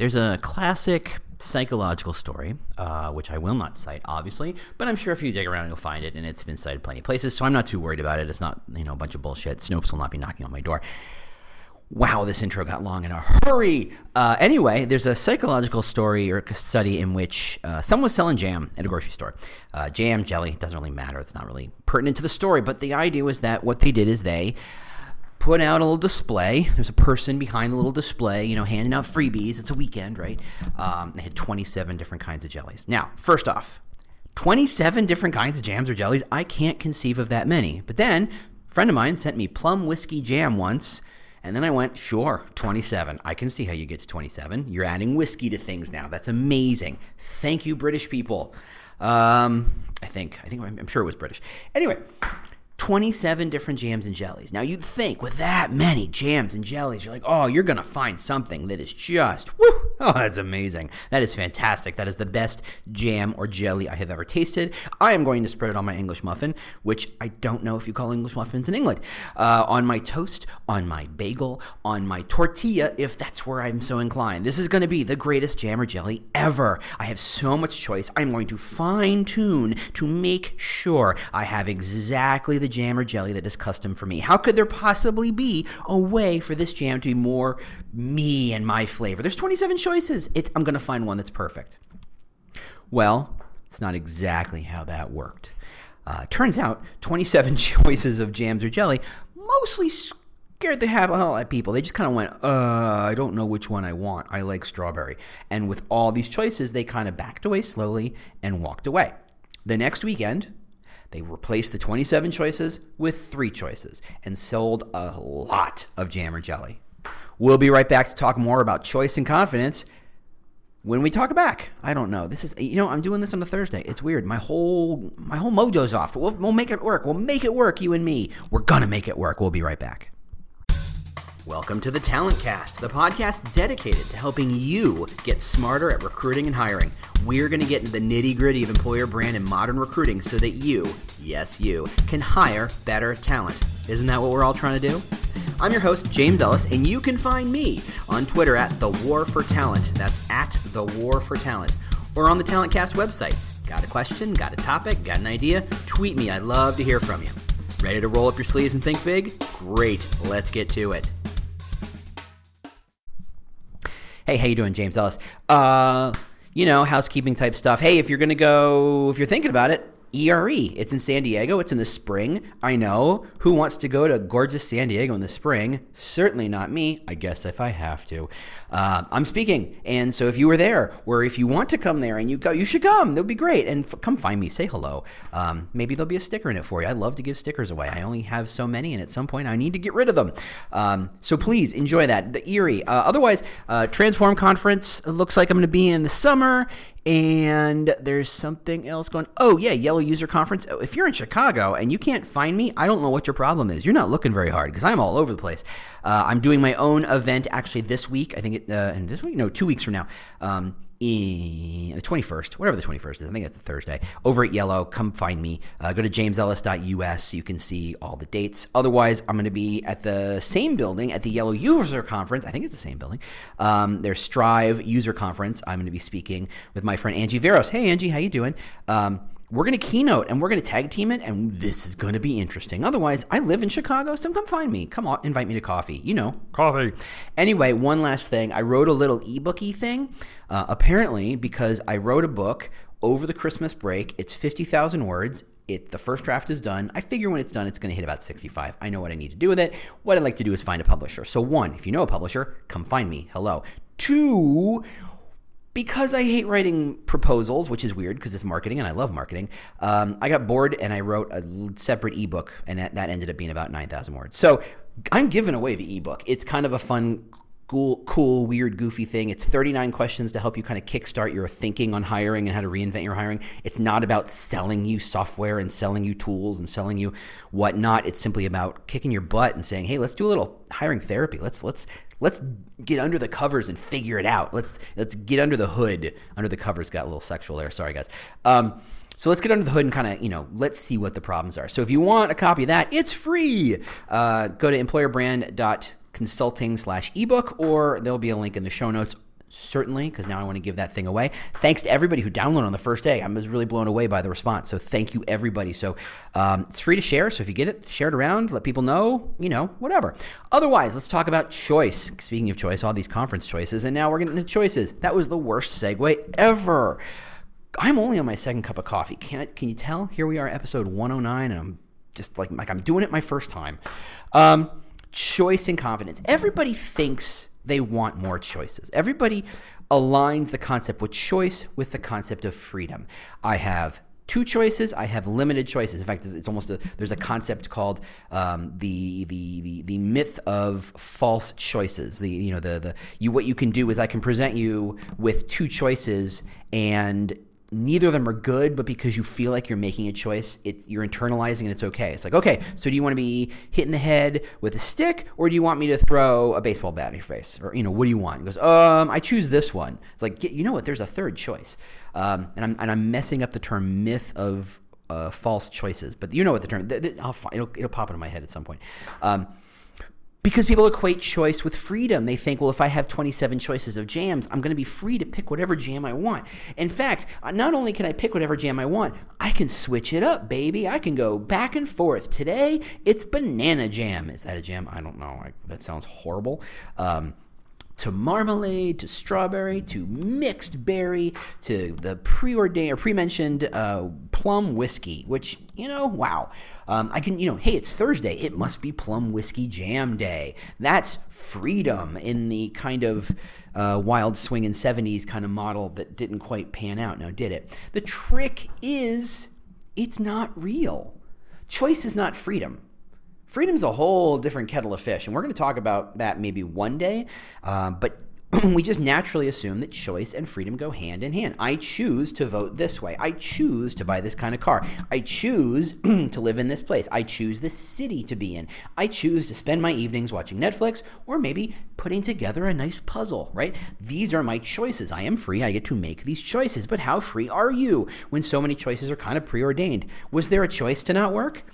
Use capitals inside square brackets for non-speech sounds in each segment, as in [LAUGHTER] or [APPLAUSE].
There's a classic psychological story, uh, which I will not cite, obviously, but I'm sure if you dig around, you'll find it, and it's been cited plenty of places, so I'm not too worried about it. It's not, you know, a bunch of bullshit. Snopes will not be knocking on my door. Wow, this intro got long in a hurry. Uh, anyway, there's a psychological story or a study in which uh, someone was selling jam at a grocery store. Uh, jam, jelly, doesn't really matter. It's not really pertinent to the story, but the idea was that what they did is they put out a little display. There's a person behind the little display, you know, handing out freebies. It's a weekend, right? Um, they had 27 different kinds of jellies. Now, first off, 27 different kinds of jams or jellies. I can't conceive of that many. But then, a friend of mine sent me plum whiskey jam once. And then I went, sure, 27. I can see how you get to 27. You're adding whiskey to things now. That's amazing. Thank you, British people. Um, I think, I think, I'm sure it was British. Anyway, 27 different jams and jellies. Now, you'd think with that many jams and jellies, you're like, oh, you're going to find something that is just, [LAUGHS] oh, that's amazing. That is fantastic. That is the best jam or jelly I have ever tasted. I am going to spread it on my English muffin, which I don't know if you call English muffins in England, uh, on my toast, on my bagel, on my tortilla, if that's where I'm so inclined. This is going to be the greatest jam or jelly ever. I have so much choice. I'm going to fine tune to make sure I have exactly the jam or jelly that is custom for me. How could there possibly be a way for this jam to be more me and my flavor? There's 27 choices. It, I'm going to find one that's perfect. Well, it's not exactly how that worked. Uh, turns out 27 [LAUGHS] choices of jams or jelly mostly scared the hell out of people. They just kind of went, uh, I don't know which one I want. I like strawberry. And with all these choices, they kind of backed away slowly and walked away. The next weekend, they replaced the 27 choices with three choices and sold a lot of jam or jelly. We'll be right back to talk more about choice and confidence when we talk back. I don't know. This is you know I'm doing this on a Thursday. It's weird. My whole my whole mojo's off. But we'll, we'll make it work. We'll make it work. You and me. We're gonna make it work. We'll be right back. Welcome to the Talent Cast, the podcast dedicated to helping you get smarter at recruiting and hiring. We're going to get into the nitty gritty of employer brand and modern recruiting so that you, yes, you, can hire better talent. Isn't that what we're all trying to do? I'm your host, James Ellis, and you can find me on Twitter at The War for Talent. That's at The War for Talent. Or on the Talent Cast website. Got a question? Got a topic? Got an idea? Tweet me. I'd love to hear from you. Ready to roll up your sleeves and think big? Great. Let's get to it. Hey, how you doing, James Ellis? Uh, you know, housekeeping type stuff. Hey, if you're gonna go, if you're thinking about it, ERE. It's in San Diego. It's in the spring. I know. Who wants to go to gorgeous San Diego in the spring? Certainly not me. I guess if I have to. Uh, I'm speaking. And so if you were there, or if you want to come there and you go, you should come. That would be great. And f- come find me. Say hello. Um, maybe there'll be a sticker in it for you. I love to give stickers away. I only have so many, and at some point I need to get rid of them. Um, so please enjoy that. The ERE. Uh, otherwise, uh, Transform Conference looks like I'm going to be in the summer and there's something else going. Oh yeah, Yello User Conference. Oh, if you're in Chicago and you can't find me, I don't know what your problem is. You're not looking very hard because I'm all over the place. Uh, I'm doing my own event actually this week. I think it, uh, and this week, no, two weeks from now. Um, in the 21st, whatever the 21st is, I think it's a Thursday, over at Yello. Come find me. Uh, go to jamesellis.us you can see all the dates. Otherwise, I'm going to be at the same building at the Yello User Conference. I think it's the same building. Um, their Strive User Conference. I'm going to be speaking with my friend Angie Veros. Hey, Angie, how you doing? Um, we're going to keynote and we're going to tag team it, and this is going to be interesting. Otherwise, I live in Chicago, so come find me. Come on, invite me to coffee. You know, coffee. Anyway, one last thing. I wrote a little ebooky thing. Uh, apparently, because I wrote a book over the Christmas break, it's 50,000 words. It, the first draft is done. I figure when it's done, it's going to hit about 65. I know what I need to do with it. What I'd like to do is find a publisher. So, one, if you know a publisher, come find me. Hello. Two, because I hate writing proposals, which is weird because it's marketing and I love marketing, um, I got bored and I wrote a separate ebook, and that, that ended up being about 9,000 words. So I'm giving away the ebook. It's kind of a fun, cool, cool, weird, goofy thing. It's 39 questions to help you kind of kickstart your thinking on hiring and how to reinvent your hiring. It's not about selling you software and selling you tools and selling you whatnot. It's simply about kicking your butt and saying, "Hey, let's do a little hiring therapy. Let's let's let's get under the covers and figure it out. Let's let's get under the hood. Under the covers got a little sexual there. Sorry, guys. Um, so let's get under the hood and kind of, you know, let's see what the problems are. So if you want a copy of that, it's free. Uh, go to employerbrand.consulting slash ebook, or there'll be a link in the show notes. certainly, because now I want to give that thing away. Thanks to everybody who downloaded on the first day. I was really blown away by the response. So thank you, everybody. So um, it's free to share. So if you get it, share it around, let people know, you know, whatever. Otherwise, let's talk about choice. Speaking of choice, all these conference choices, and now we're getting into choices. That was the worst segue ever. I'm only on my second cup of coffee. Can I, can you tell? Here we are, episode 109, and I'm just like like I'm doing it my first time. Um, choice and confidence. Everybody thinks they want more choices. Everybody aligns the concept with choice with the concept of freedom. I have two choices. I have limited choices. In fact, it's almost a there's a concept called um, the, the the the myth of false choices. The you know the the you what you can do is I can present you with two choices and neither of them are good, but because you feel like you're making a choice, it's you're internalizing and it's okay. It's like, okay, so do you want to be hit in the head with a stick, or do you want me to throw a baseball bat in your face, or you know, what do you want? He goes, um, I choose this one. It's like, you know what? There's a third choice, um, and I'm and I'm messing up the term myth of uh, false choices, but you know what the term? I'll, it'll it'll pop into my head at some point. Um, because people equate choice with freedom. They think, well, if I have 27 choices of jams, I'm going to be free to pick whatever jam I want. In fact, not only can I pick whatever jam I want, I can switch it up, baby. I can go back and forth. Today, it's banana jam. Is that a jam? I don't know. I, that sounds horrible. Um, to marmalade, to strawberry, to mixed berry, to the preordained or pre-mentioned uh, plum whiskey, which you know, wow. Um, I can, you know, hey, it's Thursday. It must be plum whiskey jam day. That's freedom in the kind of uh, wild swinging 70s kind of model that didn't quite pan out. Now, did it? The trick is it's not real. Choice is not freedom. Freedom's a whole different kettle of fish, and we're going to talk about that maybe one day. Um, but [CLEARS THROAT] we just naturally assume that choice and freedom go hand in hand. I choose to vote this way. I choose to buy this kind of car. I choose [CLEARS THROAT] to live in this place. I choose this city to be in. I choose to spend my evenings watching Netflix or maybe putting together a nice puzzle, right? These are my choices. I am free. I get to make these choices. But how free are you when so many choices are kind of preordained? Was there a choice to not work?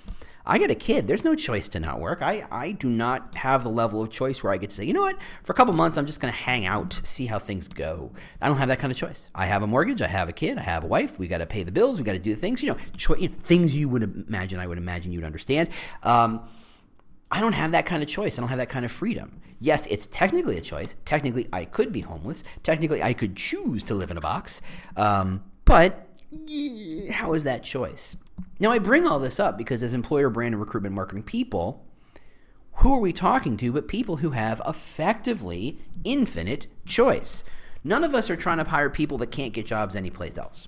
I get a kid. There's no choice to not work. I, I do not have the level of choice where I get to say, you know what, for a couple months, I'm just going to hang out, see how things go. I don't have that kind of choice. I have a mortgage. I have a kid. I have a wife. We got to pay the bills. We got to do things, you know, cho- you know, things you would imagine, I would imagine you'd understand. Um, I don't have that kind of choice. I don't have that kind of freedom. Yes, it's technically a choice. Technically, I could be homeless. Technically, I could choose to live in a box. Um, but how is that choice? Now, I bring all this up because as employer brand and recruitment marketing people, who are we talking to but people who have effectively infinite choice? None of us are trying to hire people that can't get jobs anyplace else.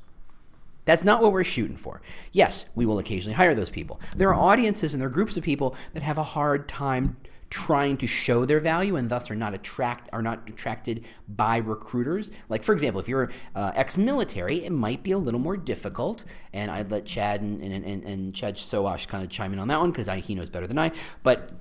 That's not what we're shooting for. Yes, we will occasionally hire those people. There are audiences and there are groups of people that have a hard time trying to show their value and thus are not attract are not attracted by recruiters. Like for example, if you're uh, ex-military, it might be a little more difficult. And I'd let Chad and and, and, and Chad Sowash kind of chime in on that one because he knows better than I. But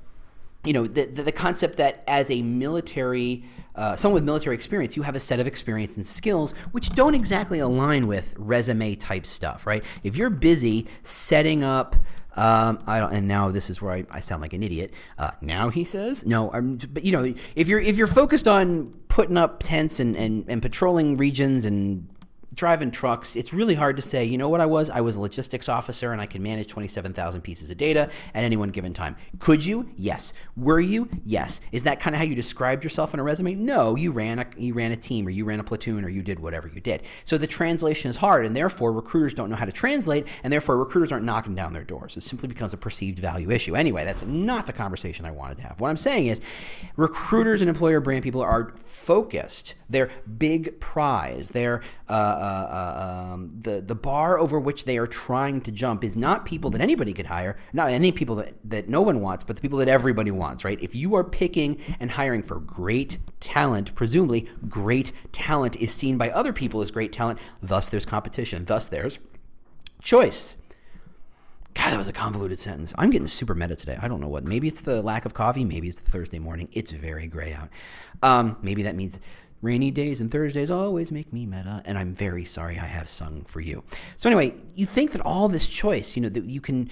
you know the, the, the concept that as a military uh, someone with military experience you have a set of experience and skills which don't exactly align with resume type stuff right if you're busy setting up um, I don't, and now this is where I, I sound like an idiot. Uh, now he says, no, I'm, but you know, if you're if you're focused on putting up tents and, and, and patrolling regions and driving trucks, it's really hard to say, you know what I was? I was a logistics officer and I can manage 27,000 pieces of data at any one given time. Could you? Yes. Were you? Yes. Is that kind of how you described yourself in a resume? No, you ran a you ran a team or you ran a platoon or you did whatever you did. So the translation is hard and therefore recruiters don't know how to translate and therefore recruiters aren't knocking down their doors. It simply becomes a perceived value issue. Anyway, that's not the conversation I wanted to have. What I'm saying is recruiters and employer brand people are focused. Their big prize, their uh, uh uh, um, the the bar over which they are trying to jump is not people that anybody could hire, not any people that, that no one wants, but the people that everybody wants, right? If you are picking and hiring for great talent, presumably great talent is seen by other people as great talent. Thus, there's competition. Thus, there's choice. God, that was a convoluted sentence. I'm getting super meta today. I don't know what. Maybe it's the lack of coffee. Maybe it's the Thursday morning. It's very gray out. Um, maybe that means Rainy days and Thursdays always make me meta, and I'm very sorry I have sung for you. So, anyway, you think that all this choice, you know, that you can.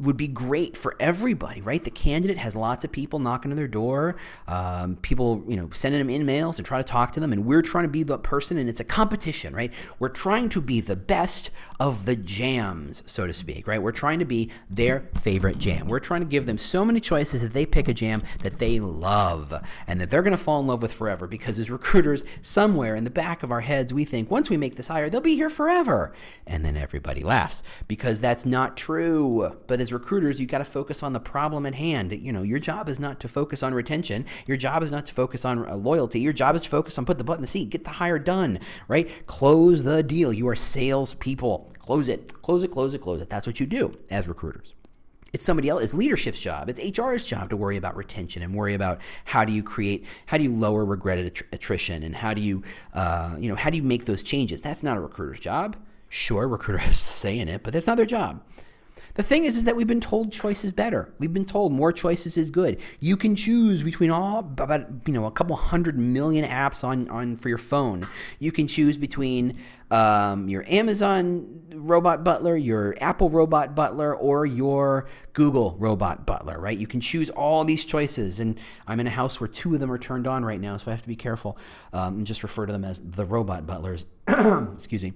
Would be great for everybody, right? The candidate has lots of people knocking on their door, um, people, you know, sending them emails and try to talk to them, and we're trying to be the person, and it's a competition, right? We're trying to be the best of the jams, so to speak, right? We're trying to be their favorite jam. We're trying to give them so many choices that they pick a jam that they love and that they're going to fall in love with forever. Because as recruiters, somewhere in the back of our heads, we think once we make this hire, they'll be here forever, and then everybody laughs because that's not true. But as as recruiters, you've got to focus on the problem at hand. You know, your job is not to focus on retention. Your job is not to focus on uh, loyalty. Your job is to focus on put the butt in the seat, get the hire done, right? Close the deal. You are salespeople. Close it, close it, close it, close it. That's what you do as recruiters. It's somebody else. It's leadership's job. It's HR's job to worry about retention and worry about how do you create, how do you lower regretted attrition, and how do you, uh, you know, how do you make those changes? That's not a recruiter's job. Sure, recruiter [LAUGHS] has say in it, but that's not their job. The thing is, is that we've been told choice is better. We've been told more choices is good. You can choose between all about you know a couple hundred million apps on on for your phone. You can choose between um, your Amazon robot butler, your Apple robot butler, or your Google robot butler. Right? You can choose all these choices. And I'm in a house where two of them are turned on right now, so I have to be careful um, and just refer to them as the robot butlers. [COUGHS] Excuse me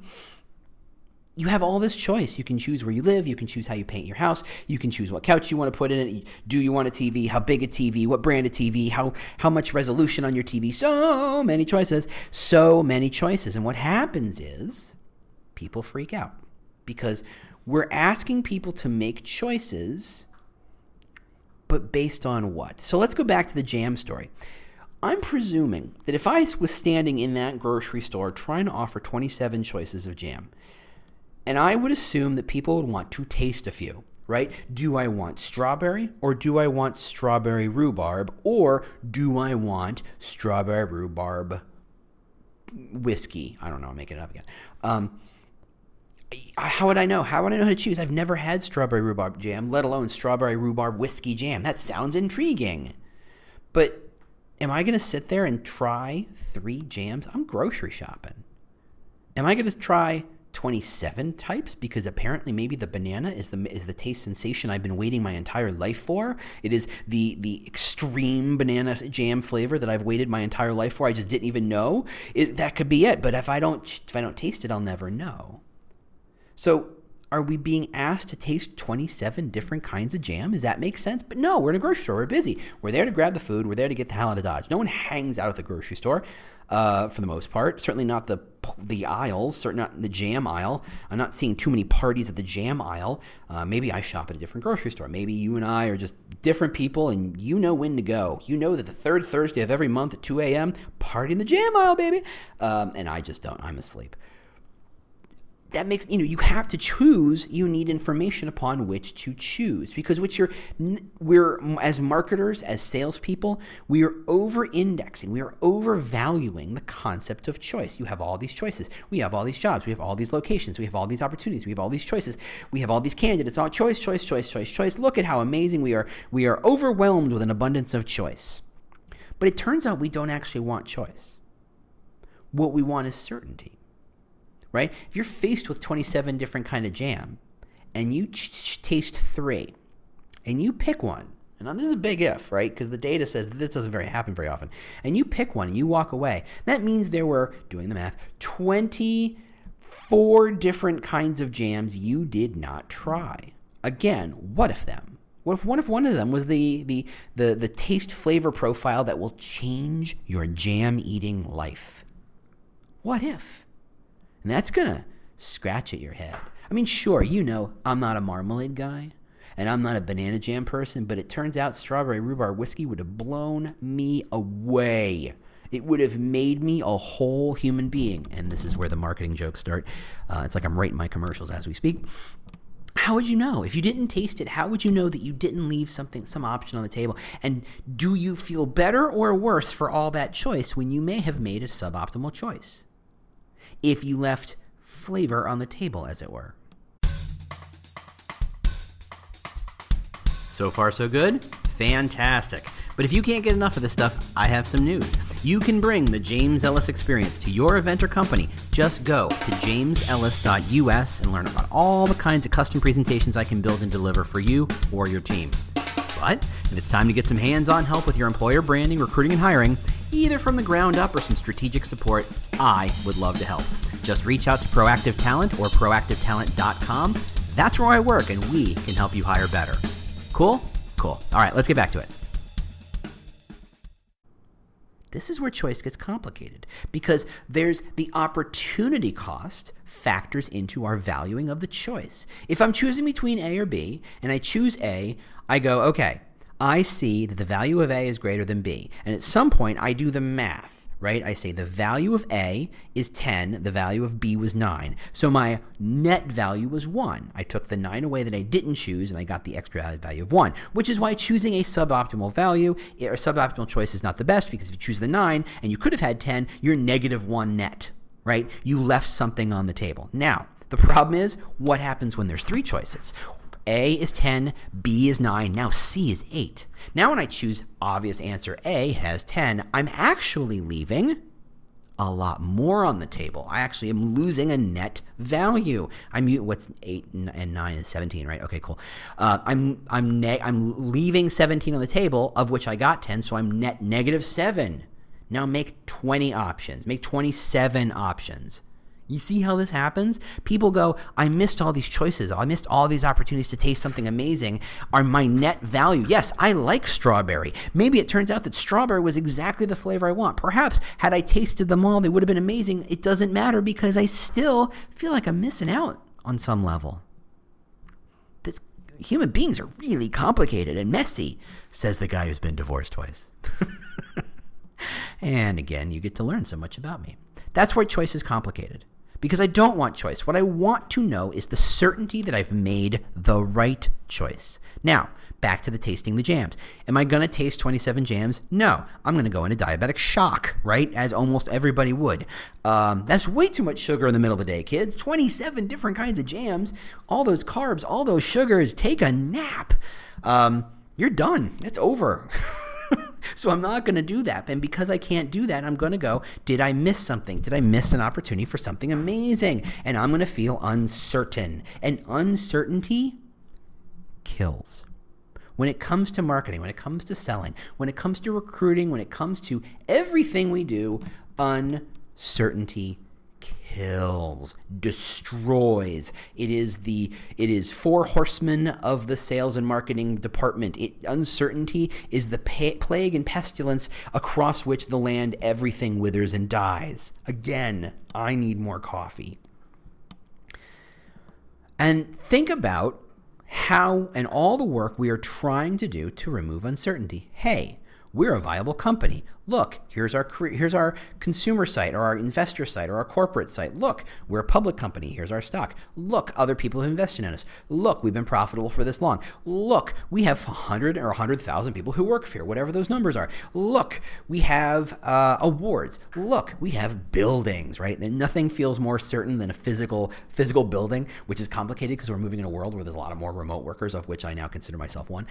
you have all this choice. You can choose where you live. You can choose how you paint your house. You can choose what couch you want to put in it. Do you want a TV? How big a TV? What brand of TV? How how much resolution on your TV? So many choices. So many choices. And what happens is people freak out because we're asking people to make choices, but based on what? So let's go back to the jam story. I'm presuming that if I was standing in that grocery store trying to offer 27 choices of jam, and I would assume that people would want to taste a few, right? Do I want strawberry or do I want strawberry rhubarb or do I want strawberry rhubarb whiskey? I don't know, I'm making it up again. Um, how would I know? How would I know how to choose? I've never had strawberry rhubarb jam, let alone strawberry rhubarb whiskey jam. That sounds intriguing. But am I going to sit there and try three jams? I'm grocery shopping. Am I going to try 27 types because apparently maybe the banana is the is the taste sensation I've been waiting my entire life for. It is the the extreme banana jam flavor that I've waited my entire life for. I just didn't even know. It, that could be it, but if I don't if I don't taste it, I'll never know. So are we being asked to taste 27 different kinds of jam? Does that make sense? But no, we're in a grocery store. We're busy. We're there to grab the food. We're there to get the hell out of Dodge. No one hangs out at the grocery store uh, for the most part. Certainly not the the aisles. Certainly not the jam aisle. I'm not seeing too many parties at the jam aisle. Uh, maybe I shop at a different grocery store. Maybe you and I are just different people, and you know when to go. You know that the third Thursday of every month at 2 a.m. party in the jam aisle, baby. Um, and I just don't. I'm asleep that makes you know you have to choose you need information upon which to choose. Because what you're we're as marketers as salespeople we are over indexing we are overvaluing the concept of choice. You have all these choices. We have all these jobs. We have all these locations. We have all these opportunities. We have all these choices. We have all these candidates. All choice choice choice choice choice. Look at how amazing we are. We are overwhelmed with an abundance of choice. But it turns out we don't actually want choice. What we want is certainty right? If you're faced with 27 different kind of jam and you ch- taste three and you pick one, and this is a big if, right? Because the data says this doesn't very happen very often. And you pick one and you walk away. That means there were, doing the math, 24 different kinds of jams you did not try. Again, what if them? What if one if one of them was the, the the the taste flavor profile that will change your jam eating life? What if? And that's going to scratch at your head. I mean, sure, you know, I'm not a marmalade guy and I'm not a banana jam person, but it turns out strawberry rhubarb whiskey would have blown me away. It would have made me a whole human being. And this is where the marketing jokes start. Uh, it's like I'm writing my commercials as we speak. How would you know? If you didn't taste it, how would you know that you didn't leave something, some option on the table? And do you feel better or worse for all that choice when you may have made a suboptimal choice? If you left flavor on the table, as it were. So far, so good? Fantastic. But if you can't get enough of this stuff, I have some news. You can bring the James Ellis experience to your event or company. Just go to jamesellis.us and learn about all the kinds of custom presentations I can build and deliver for you or your team. But if it's time to get some hands on help with your employer branding, recruiting, and hiring, either from the ground up or some strategic support, I would love to help. Just reach out to Proactive Talent or proactivetalent.com. That's where I work, and we can help you hire better. Cool? Cool. All right, let's get back to it. This is where choice gets complicated because there's the opportunity cost factors into our valuing of the choice. If I'm choosing between A or B and I choose A, I go, okay, I see that the value of A is greater than B. And at some point, I do the math right? I say the value of A is 10, the value of B was 9. So my net value was 1. I took the 9 away that I didn't choose and I got the extra added value of 1, which is why choosing a suboptimal value eh, or suboptimal choice is not the best because if you choose the 9 and you could have had 10, you're negative 1 net, right? You left something on the table. Now, the problem is what happens when there's three choices? A is 10, B is 9, now C is 8. Now, when I choose obvious answer A has 10, I'm actually leaving a lot more on the table. I actually am losing a net value. I'm what's eight and nine is seventeen, right? Okay, cool. Uh, I'm I'm ne- I'm leaving seventeen on the table, of which I got ten, so I'm net negative seven. Now make twenty options. Make twenty seven options. You see how this happens? People go, I missed all these choices. I missed all these opportunities to taste something amazing. Are my net value? Yes, I like strawberry. Maybe it turns out that strawberry was exactly the flavor I want. Perhaps had I tasted them all, they would have been amazing. It doesn't matter because I still feel like I'm missing out on some level. This, human beings are really complicated and messy, says the guy who's been divorced twice. [LAUGHS] and again, you get to learn so much about me. That's where choice is complicated because I don't want choice. What I want to know is the certainty that I've made the right choice. Now, back to the tasting the jams. Am I going to taste 27 jams? No. I'm going to go into diabetic shock, right? As almost everybody would. Um, that's way too much sugar in the middle of the day, kids. 27 different kinds of jams, all those carbs, all those sugars. Take a nap. Um, you're done. It's over. [LAUGHS] [LAUGHS] so I'm not going to do that. And because I can't do that, I'm going to go, did I miss something? Did I miss an opportunity for something amazing? And I'm going to feel uncertain. And uncertainty kills. When it comes to marketing, when it comes to selling, when it comes to recruiting, when it comes to everything we do, uncertainty kills, destroys. It is the it is four horsemen of the sales and marketing department. It, uncertainty is the pa- plague and pestilence across which the land everything withers and dies. Again, I need more coffee. And think about how and all the work we are trying to do to remove uncertainty. Hey, we're a viable company. Look, here's our here's our consumer site or our investor site or our corporate site. Look, we're a public company. Here's our stock. Look, other people have invested in us. Look, we've been profitable for this long. Look, we have 100 or 100,000 people who work here, whatever those numbers are. Look, we have uh, awards. Look, we have buildings, right? And nothing feels more certain than a physical physical building, which is complicated because we're moving in a world where there's a lot of more remote workers, of which I now consider myself one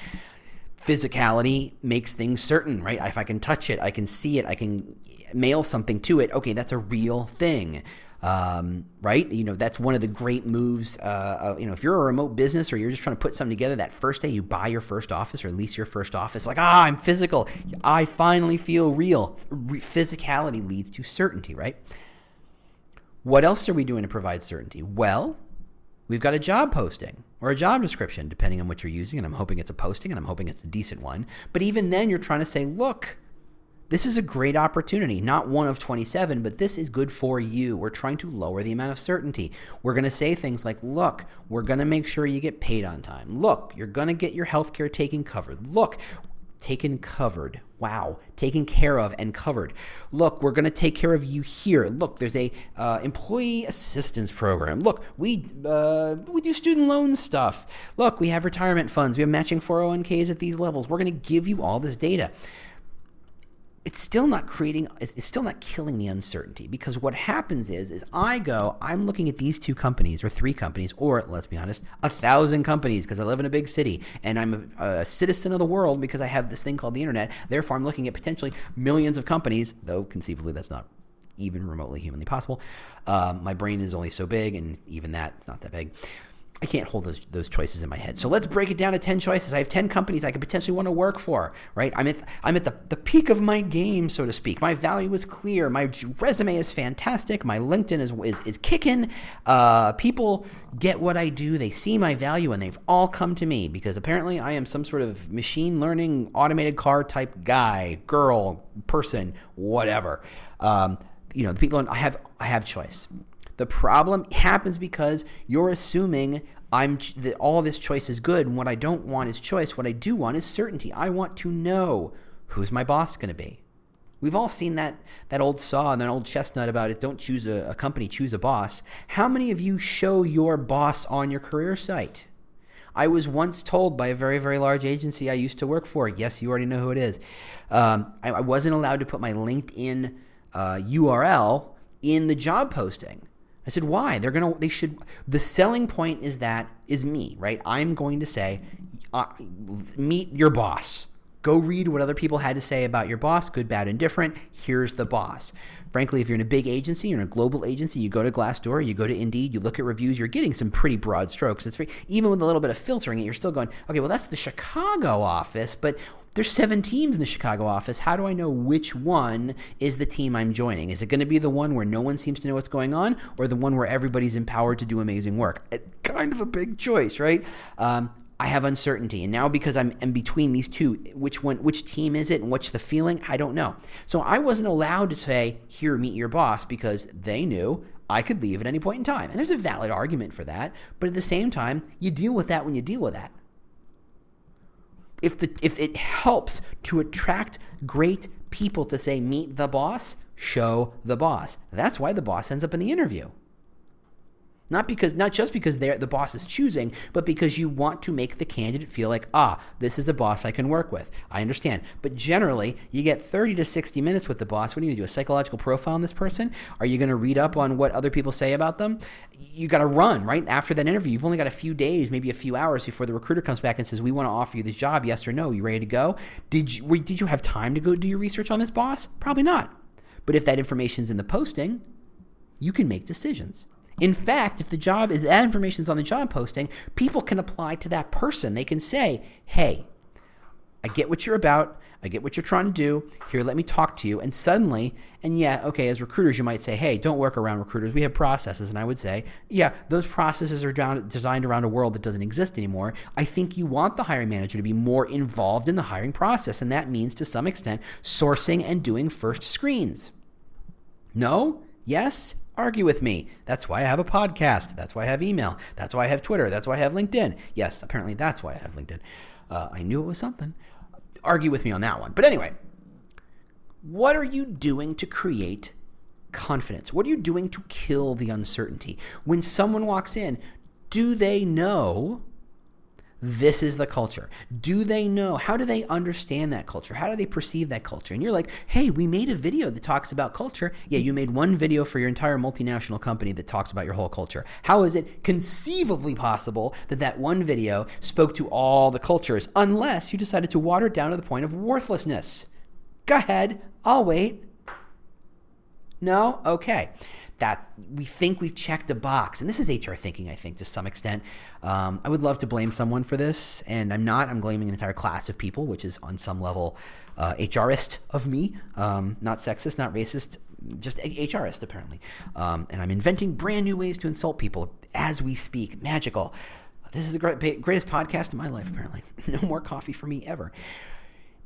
physicality makes things certain, right? If I can touch it, I can see it, I can mail something to it. Okay, that's a real thing. Um, right? You know, that's one of the great moves. Uh, you know, if you're a remote business or you're just trying to put something together, that first day you buy your first office or lease your first office, like, ah, I'm physical. I finally feel real. Re- physicality leads to certainty, right? What else are we doing to provide certainty? Well, we've got a job posting or a job description, depending on what you're using. And I'm hoping it's a posting and I'm hoping it's a decent one. But even then, you're trying to say, look, this is a great opportunity, not one of 27, but this is good for you. We're trying to lower the amount of certainty. We're going to say things like, look, we're going to make sure you get paid on time. Look, you're going to get your health care taken covered. Look, taken covered. Wow, taken care of and covered. Look, we're going to take care of you here. Look, there's a uh, employee assistance program. Look, we uh, we do student loan stuff. Look, we have retirement funds. We have matching 401ks at these levels. We're going to give you all this data. It's still not creating it's still not killing the uncertainty because what happens is is i go i'm looking at these two companies or three companies or let's be honest a thousand companies because i live in a big city and i'm a, a, citizen of the world because i have this thing called the internet. Therefore i'm looking at potentially millions of companies though conceivably that's not even remotely humanly possible. Um, my brain is only so big and even that it's not that big I can't hold those those choices in my head. So let's break it down to 10 choices. I have 10 companies I could potentially want to work for, right? I'm at I'm at the, the peak of my game, so to speak. My value is clear. My resume is fantastic. My LinkedIn is is, is kicking. Uh, people get what I do. They see my value and they've all come to me because apparently I am some sort of machine learning automated car type guy, girl, person, whatever. Um, you know, the people I have I have choice. The problem happens because you're assuming I'm that all this choice is good, and what I don't want is choice. What I do want is certainty. I want to know who's my boss going to be. We've all seen that that old saw and that old chestnut about it. Don't choose a, a company, choose a boss. How many of you show your boss on your career site? I was once told by a very, very large agency I used to work for. Yes, you already know who it is. Um, I, I, wasn't allowed to put my LinkedIn uh, URL in the job posting. I said, why? They're gonna. They should. The selling point is that is me, right? I'm going to say, uh, meet your boss. Go read what other people had to say about your boss, good, bad, and different. Here's the boss. Frankly, if you're in a big agency, you're in a global agency, you go to Glassdoor, you go to Indeed, you look at reviews, you're getting some pretty broad strokes. It's free, even with a little bit of filtering it, you're still going, okay, well, that's the Chicago office, but there's seven teams in the Chicago office. How do I know which one is the team I'm joining? Is it going to be the one where no one seems to know what's going on, or the one where everybody's empowered to do amazing work? It, kind of a big choice, right? Um, I have uncertainty, and now because I'm in between these two, which one, which team is it, and what's the feeling? I don't know. So I wasn't allowed to say, "Here, meet your boss," because they knew I could leave at any point in time, and there's a valid argument for that. But at the same time, you deal with that when you deal with that if the if it helps to attract great people to say meet the boss, show the boss. That's why the boss ends up in the interview. Not because not just because they're the boss is choosing, but because you want to make the candidate feel like, ah, this is a boss I can work with. I understand. But generally, you get 30 to 60 minutes with the boss. What are you gonna do? A psychological profile on this person? Are you gonna read up on what other people say about them? You gotta run, right? After that interview, you've only got a few days, maybe a few hours before the recruiter comes back and says, We want to offer you this job, yes or no. You ready to go? Did you did you have time to go do your research on this boss? Probably not. But if that information's in the posting, you can make decisions. In fact, if the job is that information is on the job posting, people can apply to that person. They can say, "Hey, I get what you're about. I get what you're trying to do. Here, let me talk to you." And suddenly, and yeah, okay, as recruiters, you might say, "Hey, don't work around recruiters. We have processes." And I would say, "Yeah, those processes are down, designed around a world that doesn't exist anymore." I think you want the hiring manager to be more involved in the hiring process, and that means to some extent sourcing and doing first screens. No? Yes? Argue with me. That's why I have a podcast. That's why I have email. That's why I have Twitter. That's why I have LinkedIn. Yes, apparently that's why I have LinkedIn. Uh, I knew it was something. Argue with me on that one. But anyway, what are you doing to create confidence? What are you doing to kill the uncertainty? When someone walks in, do they know this is the culture. Do they know? How do they understand that culture? How do they perceive that culture? And you're like, hey, we made a video that talks about culture. Yeah, you made one video for your entire multinational company that talks about your whole culture. How is it conceivably possible that that one video spoke to all the cultures unless you decided to water it down to the point of worthlessness? Go ahead, I'll wait. No? Okay that we think we've checked a box. And this is HR thinking, I think, to some extent. Um, I would love to blame someone for this, and I'm not. I'm blaming an entire class of people, which is on some level uh, HRist of me. Um, not sexist, not racist, just HRist, apparently. Um, and I'm inventing brand new ways to insult people as we speak. Magical. This is the great, greatest podcast in my life, apparently. [LAUGHS] no more coffee for me ever.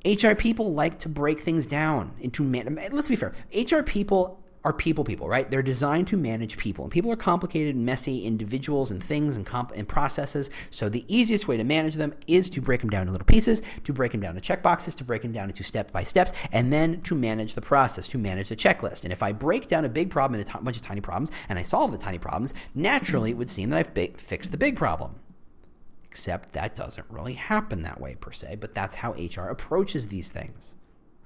HR people like to break things down into man. Let's be fair. HR people are people people, right? They're designed to manage people. And people are complicated, messy individuals and things and, comp- and processes. So the easiest way to manage them is to break them down into little pieces, to break them down to checkboxes, to break them down into step by steps, and then to manage the process, to manage the checklist. And if I break down a big problem into a bunch of tiny problems and I solve the tiny problems, naturally it would seem that I've ba- fixed the big problem. Except that doesn't really happen that way per se, but that's how HR approaches these things.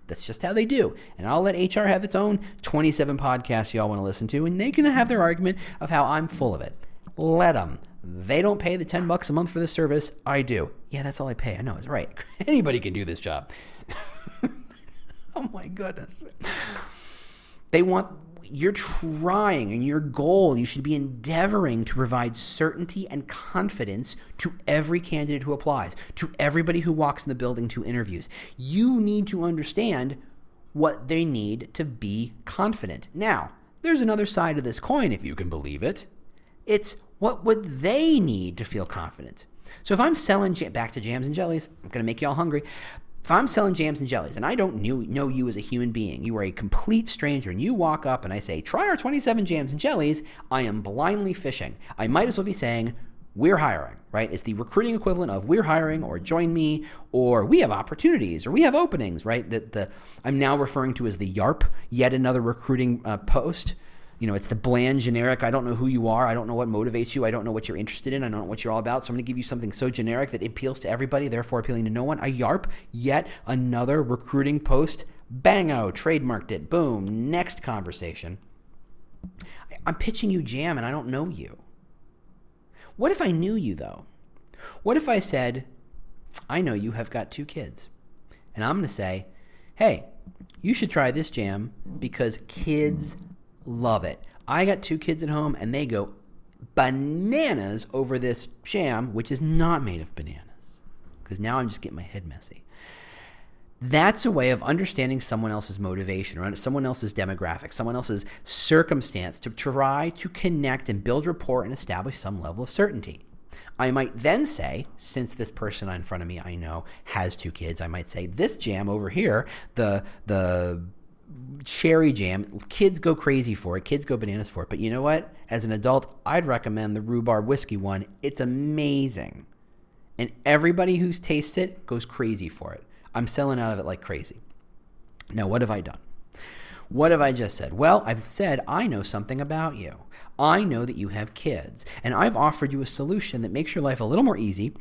That's just how they do. And I'll let HR have its own 27 podcasts y'all want to listen to, and they can have their argument of how I'm full of it. Let them. They don't pay the 10 bucks a month for the service. I do. Yeah, that's all I pay. I know, it's right. [LAUGHS] Anybody can do this job. [LAUGHS] oh my goodness. They want you're trying and your goal, you should be endeavoring to provide certainty and confidence to every candidate who applies, to everybody who walks in the building to interviews. You need to understand what they need to be confident. Now, there's another side of this coin, if you can believe it. It's what would they need to feel confident? So if I'm selling back to jams and jellies, I'm going to make you all hungry. If I'm selling jams and jellies and I don't knew, know you as a human being, you are a complete stranger, and you walk up and I say, try our 27 jams and jellies, I am blindly fishing. I might as well be saying, we're hiring, right? It's the recruiting equivalent of we're hiring or join me or we have opportunities or we have openings, right? That the I'm now referring to as the YARP, yet another recruiting uh, post you know, it's the bland generic. I don't know who you are. I don't know what motivates you. I don't know what you're interested in. I don't know what you're all about. So I'm going to give you something so generic that appeals to everybody, therefore appealing to no one. A YARP, yet another recruiting post. Bango, trademarked it. Boom. Next conversation. I'm pitching you jam and I don't know you. What if I knew you though? What if I said, I know you have got two kids. And I'm going to say, hey, you should try this jam because kids love it. I got two kids at home and they go bananas over this jam, which is not made of bananas. Because now I'm just getting my head messy. That's a way of understanding someone else's motivation or someone else's demographic, someone else's circumstance to try to connect and build rapport and establish some level of certainty. I might then say, since this person in front of me I know has two kids, I might say this jam over here, the the cherry jam. Kids go crazy for it. Kids go bananas for it. But you know what? As an adult, I'd recommend the rhubarb whiskey one. It's amazing. And everybody who's tasted it goes crazy for it. I'm selling out of it like crazy. Now, what have I done? What have I just said? Well, I've said I know something about you. I know that you have kids, and I've offered you a solution that makes your life a little more easy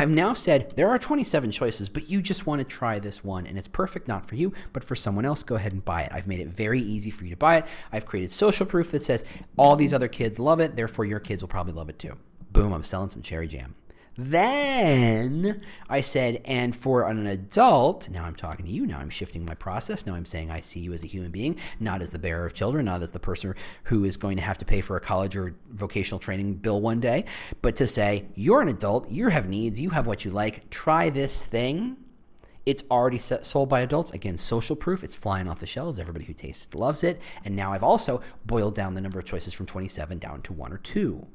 I've now said there are 27 choices, but you just want to try this one, and it's perfect not for you, but for someone else. Go ahead and buy it. I've made it very easy for you to buy it. I've created social proof that says all these other kids love it, therefore your kids will probably love it too. Boom, I'm selling some cherry jam. Then I said, and for an adult, now I'm talking to you, now I'm shifting my process. Now I'm saying I see you as a human being, not as the bearer of children, not as the person who is going to have to pay for a college or vocational training bill one day, but to say, you're an adult, you have needs, you have what you like, try this thing. It's already sold by adults. Again, social proof. It's flying off the shelves. Everybody who tastes loves it. And now I've also boiled down the number of choices from 27 down to one or two.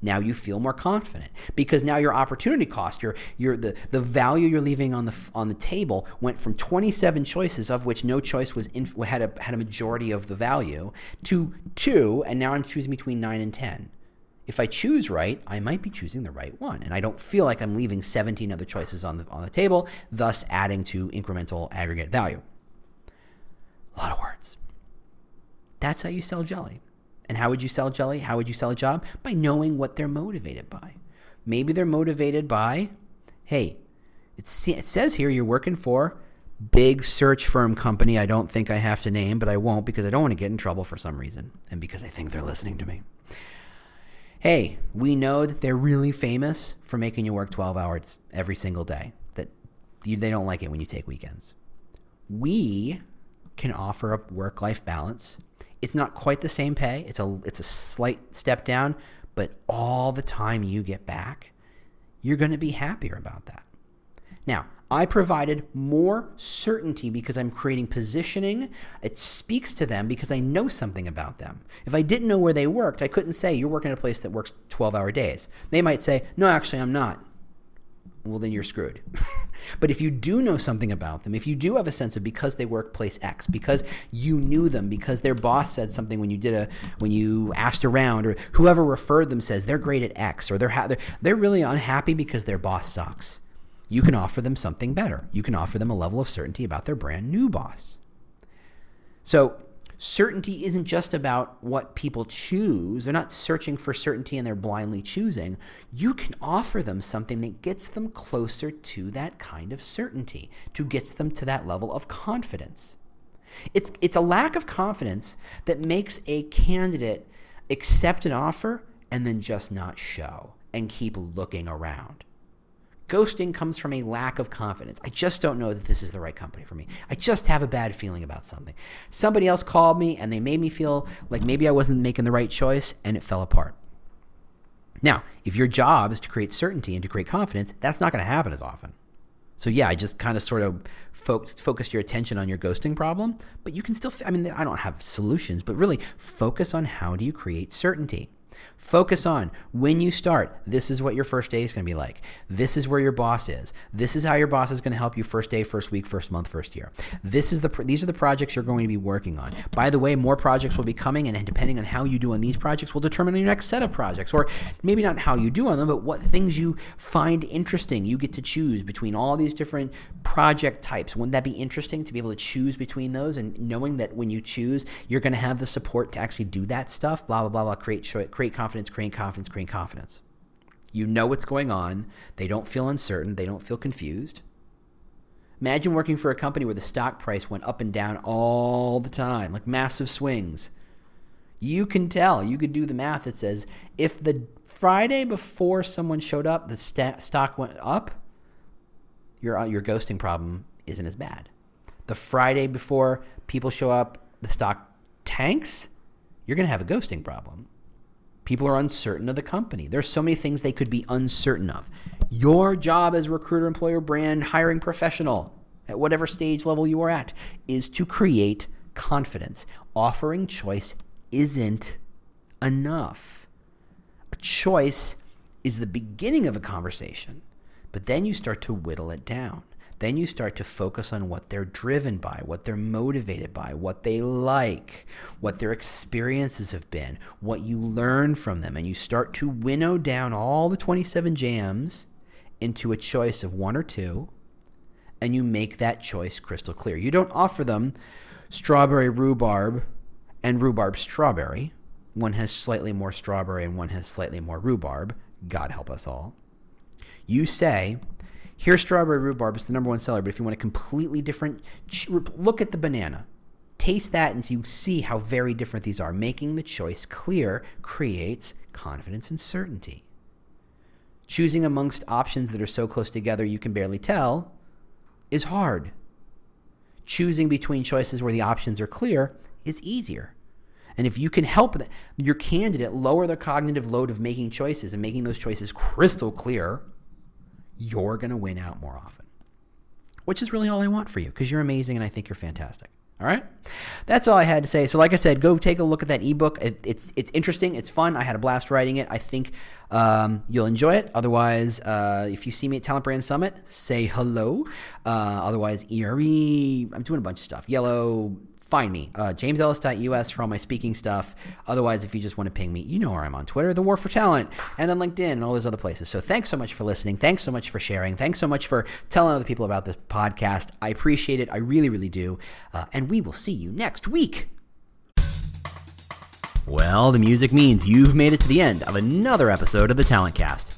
Now you feel more confident because now your opportunity cost, your your the the value you're leaving on the on the table went from 27 choices of which no choice was in, had a had a majority of the value to two, and now I'm choosing between nine and 10. If I choose right, I might be choosing the right one, and I don't feel like I'm leaving 17 other choices on the on the table, thus adding to incremental aggregate value. A lot of words. That's how you sell jelly. And how would you sell jelly? How would you sell a job? By knowing what they're motivated by. Maybe they're motivated by, hey, it says here you're working for big search firm company I don't think I have to name, but I won't because I don't want to get in trouble for some reason and because I think they're listening to me. Hey, we know that they're really famous for making you work 12 hours every single day. That you, they don't like it when you take weekends. We can offer a work-life balance it's not quite the same pay. It's a it's a slight step down, but all the time you get back, you're going to be happier about that. Now, I provided more certainty because I'm creating positioning. It speaks to them because I know something about them. If I didn't know where they worked, I couldn't say, You're working at a place that works 12 hour days. They might say, No, actually, I'm not well, then you're screwed. [LAUGHS] but if you do know something about them, if you do have a sense of because they work place X, because you knew them, because their boss said something when you did a when you asked around, or whoever referred them says they're great at X, or they're ha- they're, they're really unhappy because their boss sucks. You can offer them something better. You can offer them a level of certainty about their brand new boss. So certainty isn't just about what people choose. They're not searching for certainty and they're blindly choosing. You can offer them something that gets them closer to that kind of certainty, to gets them to that level of confidence. It's, it's a lack of confidence that makes a candidate accept an offer and then just not show and keep looking around. Ghosting comes from a lack of confidence. I just don't know that this is the right company for me. I just have a bad feeling about something. Somebody else called me and they made me feel like maybe I wasn't making the right choice and it fell apart. Now, if your job is to create certainty and to create confidence, that's not going to happen as often. So yeah, I just kind of sort of fo- focused your attention on your ghosting problem, but you can still I mean I don't have solutions, but really focus on how do you create certainty. Focus on when you start, this is what your first day is going to be like. This is where your boss is. This is how your boss is going to help you first day, first week, first month, first year. This is the these are the projects you're going to be working on. By the way, more projects will be coming and depending on how you do on these projects will determine your next set of projects or maybe not how you do on them, but what things you find interesting. You get to choose between all these different project types. Wouldn't that be interesting to be able to choose between those and knowing that when you choose, you're going to have the support to actually do that stuff, blah blah blah blah create create confidence, create confidence, create confidence. You know what's going on. They don't feel uncertain. They don't feel confused. Imagine working for a company where the stock price went up and down all the time, like massive swings. You can tell. You could do the math that says if the Friday before someone showed up, the st- stock went up, your, uh, your ghosting problem isn't as bad. The Friday before people show up, the stock tanks, you're going to have a ghosting problem. People are uncertain of the company. There's so many things they could be uncertain of. Your job as recruiter, employer, brand, hiring professional, at whatever stage level you are at, is to create confidence. Offering choice isn't enough. A choice is the beginning of a conversation, but then you start to whittle it down then you start to focus on what they're driven by, what they're motivated by, what they like, what their experiences have been, what you learn from them. And you start to winnow down all the 27 jams into a choice of one or two, and you make that choice crystal clear. You don't offer them strawberry rhubarb and rhubarb strawberry. One has slightly more strawberry and one has slightly more rhubarb. God help us all. You say, Here's strawberry rhubarb. It's the number one seller. But if you want a completely different, look at the banana. Taste that and you see how very different these are. Making the choice clear creates confidence and certainty. Choosing amongst options that are so close together you can barely tell is hard. Choosing between choices where the options are clear is easier. And if you can help your candidate lower the cognitive load of making choices and making those choices crystal clear, you're going to win out more often. Which is really all I want for you because you're amazing and I think you're fantastic. All right, that's all I had to say. So, like I said, go take a look at that ebook. It, it's it's interesting. It's fun. I had a blast writing it. I think um, you'll enjoy it. Otherwise, uh, if you see me at Talent Brand Summit, say hello. Uh, otherwise, ERE. I'm doing a bunch of stuff. Yello find me. Uh, JamesEllis.us for all my speaking stuff. Otherwise, if you just want to ping me, you know where I'm on Twitter, The War for Talent, and on LinkedIn and all those other places. So thanks so much for listening. Thanks so much for sharing. Thanks so much for telling other people about this podcast. I appreciate it. I really, really do. Uh, and we will see you next week. Well, the music means you've made it to the end of another episode of the Talent Cast.